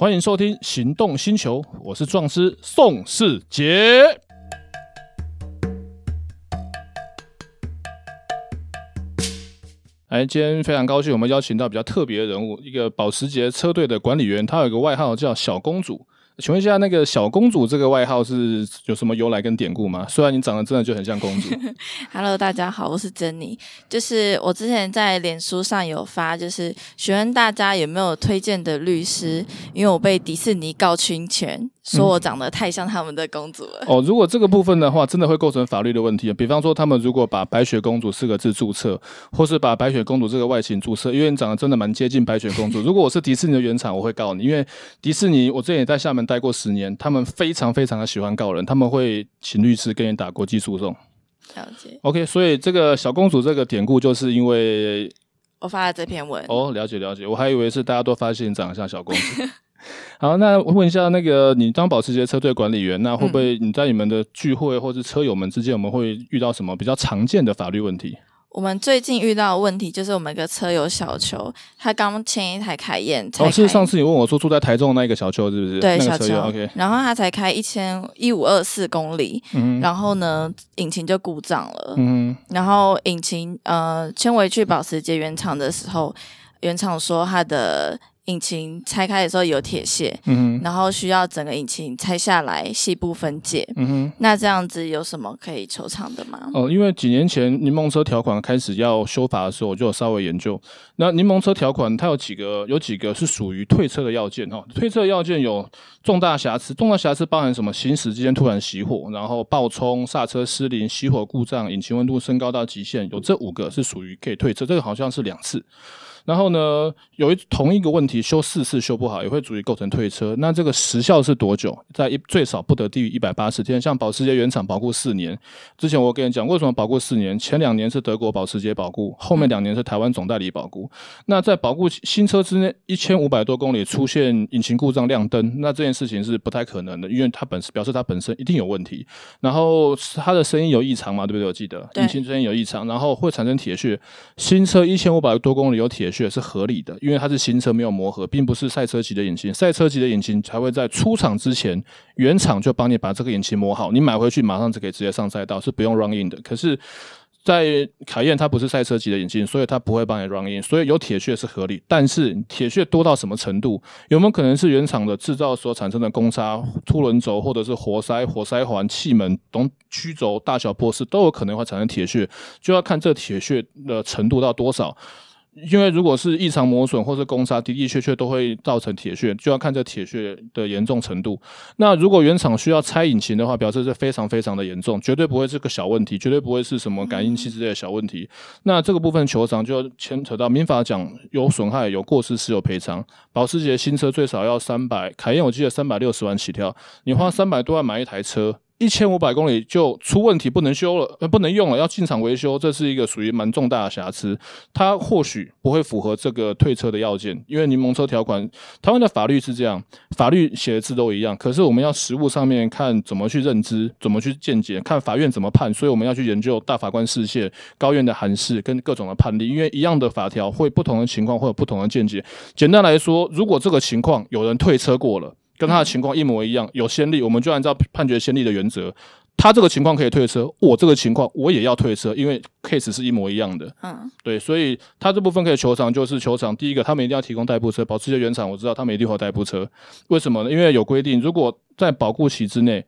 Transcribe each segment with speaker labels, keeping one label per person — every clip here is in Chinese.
Speaker 1: 欢迎收听《行动星球》，我是壮师宋世杰。哎，今天非常高兴，我们邀请到比较特别的人物，一个保时捷车队的管理员，他有一个外号叫小公主。请问一下，那个小公主这个外号是有什么由来跟典故吗？虽然你长得真的就很像公主。
Speaker 2: Hello，大家好，我是珍妮。就是我之前在脸书上有发，就是询问大家有没有推荐的律师，因为我被迪士尼告侵权，说我长得太像他们的公主了。
Speaker 1: 嗯、哦，如果这个部分的话，真的会构成法律的问题。比方说，他们如果把“白雪公主”四个字注册，或是把“白雪公主”这个外形注册，因为你长得真的蛮接近白雪公主。如果我是迪士尼的原厂，我会告你，因为迪士尼我之前也在厦门待过十年，他们非常非常的喜欢告人，他们会请律师跟你打国际诉讼。
Speaker 2: 了解。
Speaker 1: OK，所以这个小公主这个典故，就是因为
Speaker 2: 我发了这篇文。
Speaker 1: 哦，了解了解，我还以为是大家都发现你长得像小公主。好，那我问一下，那个你当保时捷车队管理员，那会不会你在你们的聚会或是车友们之间，我们会遇到什么比较常见的法律问题？
Speaker 2: 我们最近遇到的问题就是，我们一个车友小邱，他刚签一台凯宴。
Speaker 1: 哦，是上次你问我说住在台中的那个小邱是不是？对，
Speaker 2: 小邱。
Speaker 1: OK。
Speaker 2: 然后他才开一千一五二四公里，嗯，然后呢，引擎就故障了，嗯，然后引擎呃签回去保时捷原厂的时候，原厂说他的。引擎拆开的时候有铁屑，嗯哼，然后需要整个引擎拆下来细部分解，嗯哼，那这样子有什么可以求偿的吗？
Speaker 1: 哦，因为几年前柠檬车条款开始要修法的时候，我就有稍微研究。那柠檬车条款它有几个，有几个是属于退车的要件哈。退车要件有重大瑕疵，重大瑕疵包含什么？行驶之间突然熄火，然后爆冲、刹车失灵、熄火故障、引擎温度升高到极限，有这五个是属于可以退车。这个好像是两次。然后呢，有一同一个问题修四次修不好，也会足以构成退车。那这个时效是多久？在一最少不得低于一百八十天。像保时捷原厂保固四年，之前我跟你讲为什么保固四年？前两年是德国保时捷保固，后面两年是台湾总代理保固。嗯、那在保固新车之内一千五百多公里出现引擎故障亮灯，那这件事情是不太可能的，因为它本表示它本身一定有问题。然后它的声音有异常嘛？对不对？我记得引擎声音有异常，然后会产生铁屑。新车一千五百多公里有铁屑。是合理的，因为它是新车没有磨合，并不是赛车级的引擎。赛车级的引擎才会在出厂之前，原厂就帮你把这个引擎磨好，你买回去马上就可以直接上赛道，是不用 run in 的。可是，在凯宴它不是赛车级的引擎，所以它不会帮你 run in，所以有铁屑是合理。但是铁屑多到什么程度？有没有可能是原厂的制造所产生的公差、凸轮轴，或者是活塞、活塞环、气门、等曲轴大小波式都有可能会产生铁屑，就要看这铁屑的程度到多少。因为如果是异常磨损或是公差，的的确确都会造成铁屑，就要看这铁屑的严重程度。那如果原厂需要拆引擎的话，表示是非常非常的严重，绝对不会是个小问题，绝对不会是什么感应器之类的小问题。那这个部分球场就牵扯到民法讲有损害、有过失是有赔偿。保时捷新车最少要三百，凯宴我记得三百六十万起跳，你花三百多万买一台车。一千五百公里就出问题，不能修了，呃，不能用了，要进厂维修，这是一个属于蛮重大的瑕疵。它或许不会符合这个退车的要件，因为柠檬车条款，台湾的法律是这样，法律写的字都一样，可是我们要实务上面看怎么去认知，怎么去见解，看法院怎么判，所以我们要去研究大法官释宪、高院的函释跟各种的判例，因为一样的法条会不同的情况会有不同的见解。简单来说，如果这个情况有人退车过了。跟他的情况一模一样，有先例，我们就按照判决先例的原则，他这个情况可以退车，我这个情况我也要退车，因为 case 是一模一样的。嗯，对，所以他这部分可以求偿，就是求偿。第一个，他们一定要提供代步车，保时捷原厂我知道他们一定会有代步车，为什么呢？因为有规定，如果在保固期之内。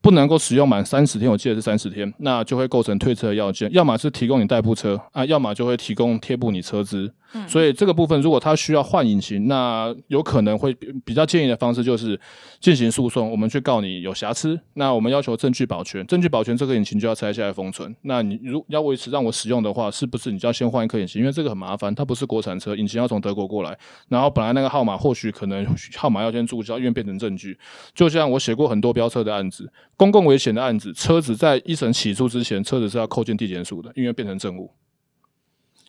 Speaker 1: 不能够使用满三十天，我记得是三十天，那就会构成退车的要件。要么是提供你代步车啊，要么就会提供贴补你车资。嗯，所以这个部分如果他需要换引擎，那有可能会比较建议的方式就是进行诉讼，我们去告你有瑕疵，那我们要求证据保全，证据保全这个引擎就要拆下来封存。那你如要维持让我使用的话，是不是你就要先换一颗引擎？因为这个很麻烦，它不是国产车，引擎要从德国过来，然后本来那个号码或许可能号码要先注销，因为变成证据。就像我写过很多飙车的案子。公共危险的案子，车子在一审起诉之前，车子是要扣进地检署的，因为变成证物。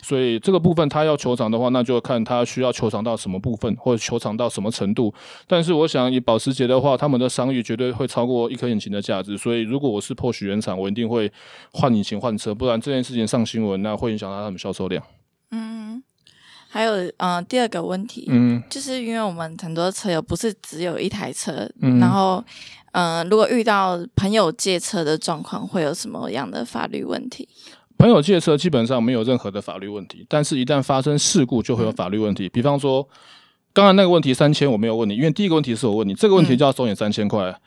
Speaker 1: 所以这个部分他要求偿的话，那就看他需要求偿到什么部分，或者求偿到什么程度。但是我想以保时捷的话，他们的商誉绝对会超过一颗引擎的价值。所以如果我是 Porsche 原厂，我一定会换引擎换车，不然这件事情上新闻，那会影响到他们销售量。
Speaker 2: 嗯。还有，嗯、呃，第二个问题，嗯，就是因为我们很多车友不是只有一台车，嗯，然后，嗯、呃，如果遇到朋友借车的状况，会有什么样的法律问题？
Speaker 1: 朋友借车基本上没有任何的法律问题，但是一旦发生事故，就会有法律问题。嗯、比方说，刚刚那个问题三千，我没有问你，因为第一个问题是我问你，这个问题就要收你三千块。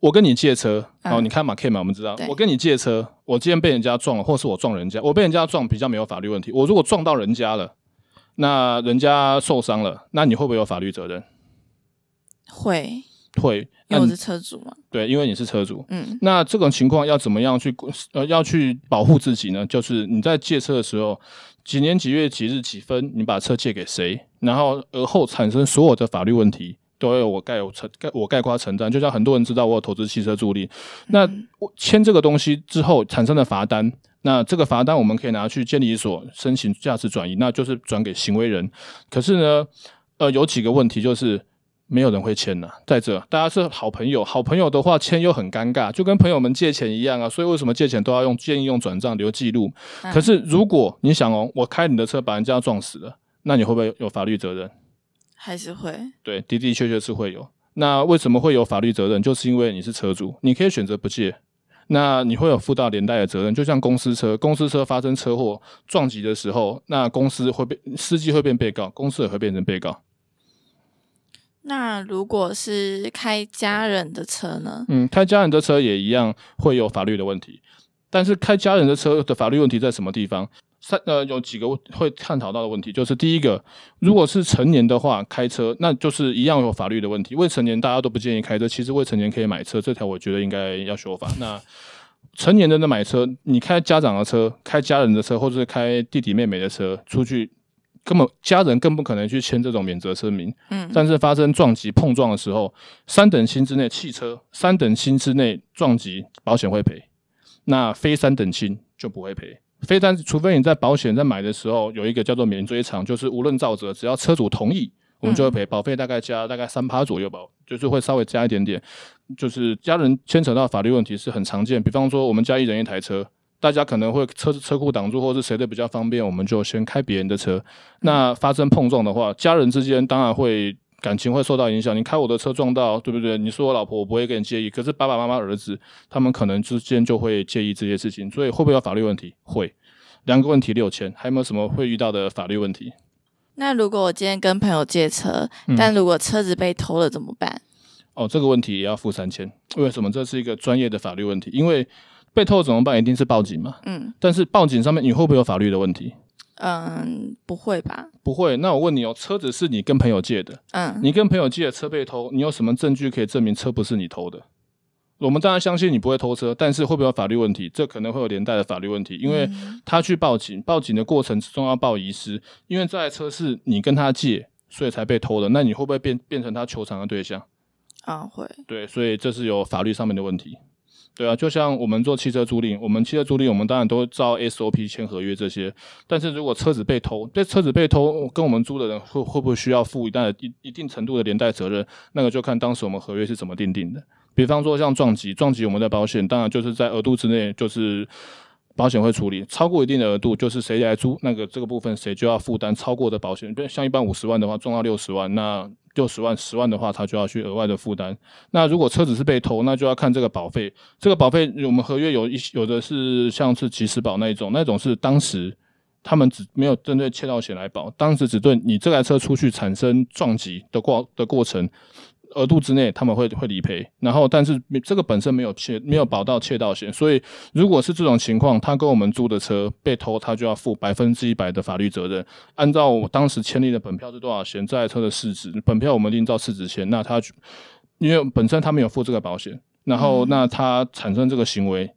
Speaker 1: 我跟你借车，哦，你看马 K 嘛，我们知道，我跟你借车，我今天被人家撞了，或是我撞人家，我被人家撞比较没有法律问题。我如果撞到人家了。那人家受伤了，那你会不会有法律责任？
Speaker 2: 会
Speaker 1: 会，
Speaker 2: 因为我是车主嘛。
Speaker 1: 对，因为你是车主。嗯，那这种情况要怎么样去呃要去保护自己呢？就是你在借车的时候，几年几月几日几分，你把车借给谁，然后而后产生所有的法律问题，都要我概有承概我概括承担。就像很多人知道我有投资汽车助力，那我签这个东西之后产生的罚单。那这个罚单我们可以拿去监理所申请价值转移，那就是转给行为人。可是呢，呃，有几个问题就是没有人会签呢。再者，大家是好朋友，好朋友的话签又很尴尬，就跟朋友们借钱一样啊。所以为什么借钱都要用建议用转账留记录？可是如果你想哦，我开你的车把人家撞死了，那你会不会有法律责任？
Speaker 2: 还是会？
Speaker 1: 对，的的确确是会有。那为什么会有法律责任？就是因为你是车主，你可以选择不借。那你会有负到连带的责任，就像公司车，公司车发生车祸撞击的时候，那公司会被司机会变被告，公司也会变成被告。
Speaker 2: 那如果是开家人的车呢？
Speaker 1: 嗯，开家人的车也一样会有法律的问题，但是开家人的车的法律问题在什么地方？三呃，有几个会探讨到的问题，就是第一个，如果是成年的话开车，那就是一样有法律的问题。未成年大家都不建议开车，其实未成年可以买车，这条我觉得应该要修法。那成年人的买车，你开家长的车、开家人的车，或者是开弟弟妹妹的车出去，根本家人更不可能去签这种免责声明。嗯，但是发生撞击碰撞的时候，三等亲之内汽车三等亲之内撞击保险会赔，那非三等亲就不会赔。非但除非你在保险在买的时候有一个叫做免追偿，就是无论造责，只要车主同意，我们就会赔保费，大概加大概三趴左右吧，就是会稍微加一点点。就是家人牵扯到法律问题是很常见，比方说我们家一人一台车，大家可能会车车库挡住，或是谁的比较方便，我们就先开别人的车。那发生碰撞的话，家人之间当然会。感情会受到影响，你开我的车撞到，对不对？你是我老婆，我不会跟你介意。可是爸爸妈妈、儿子，他们可能之间就会介意这些事情，所以会不会有法律问题？会。两个问题六千，还有没有什么会遇到的法律问题？
Speaker 2: 那如果我今天跟朋友借车，但如果车子被偷了怎么办？嗯、
Speaker 1: 哦，这个问题也要付三千。为什么？这是一个专业的法律问题。因为被偷怎么办？一定是报警嘛。嗯。但是报警上面你会不会有法律的问题？
Speaker 2: 嗯，不会吧？
Speaker 1: 不会。那我问你哦，车子是你跟朋友借的，嗯，你跟朋友借的车被偷，你有什么证据可以证明车不是你偷的？我们当然相信你不会偷车，但是会不会有法律问题？这可能会有连带的法律问题，因为他去报警，报警的过程之中要报遗失，因为这台车是你跟他借，所以才被偷的。那你会不会变变成他求偿的对象？
Speaker 2: 啊，会。对，
Speaker 1: 所以这是有法律上面的问题。对啊，就像我们做汽车租赁，我们汽车租赁，我们当然都照 SOP 签合约这些。但是如果车子被偷，这车子被偷，跟我们租的人会会不会需要负一定一一定程度的连带责任？那个就看当时我们合约是怎么订定的。比方说像撞击，撞击我们的保险当然就是在额度之内，就是保险会处理。超过一定的额度，就是谁来租那个这个部分谁就要负担超过的保险。像一般五十万的话，撞到六十万，那。六十万、十万的话，他就要去额外的负担。那如果车子是被偷，那就要看这个保费。这个保费，我们合约有一有的是像是及时保那一种，那种是当时他们只没有针对窃盗险来保，当时只对你这台车出去产生撞击的过的过程。额度之内他们会会理赔，然后但是这个本身没有窃没有保到窃盗险，所以如果是这种情况，他跟我们租的车被偷，他就要负百分之一百的法律责任。按照我当时签订的本票是多少钱，这台车的市值，本票我们另照市值钱，那他因为本身他没有付这个保险，然后那他产生这个行为。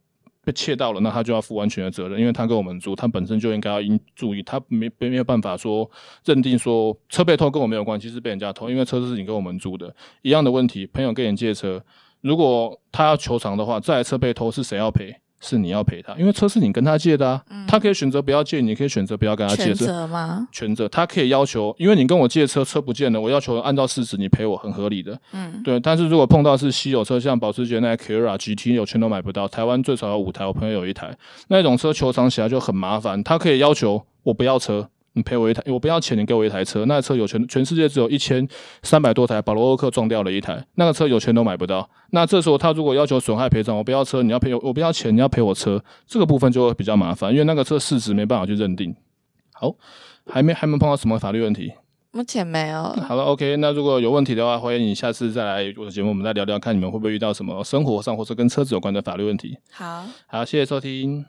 Speaker 1: 被窃到了，那他就要负完全的责任，因为他跟我们租，他本身就应该要应注意，他没没没有办法说认定说车被偷跟我没有关系，是被人家偷，因为车子是你跟我们租的，一样的问题，朋友跟人借车，如果他要求偿的话，这台车被偷是谁要赔？是你要赔他，因为车是你跟他借的啊，嗯、他可以选择不要借，你可以选择不要跟他借。
Speaker 2: 全责吗？
Speaker 1: 全责，他可以要求，因为你跟我借车，车不见了，我要求按照事实你赔我，很合理的。嗯，对。但是如果碰到是稀有车，像保时捷那 Carrera GT，有全都买不到，台湾最少有五台，我朋友有一台，那种车求偿起来就很麻烦。他可以要求我不要车。你赔我一台，我不要钱，你给我一台车。那个车有全全世界只有一千三百多台保罗沃克撞掉了一台，那个车有钱都买不到。那这时候他如果要求损害赔偿，我不要车，你要赔我，我不要钱，你要赔我车，这个部分就会比较麻烦，因为那个车市值没办法去认定。好，还没还没碰到什么法律问题。
Speaker 2: 目前没有。
Speaker 1: 好了，OK，那如果有问题的话，欢迎你下次再来我的节目，我们再聊聊，看你们会不会遇到什么生活上或者跟车子有关的法律问题。
Speaker 2: 好，
Speaker 1: 好，谢谢收听。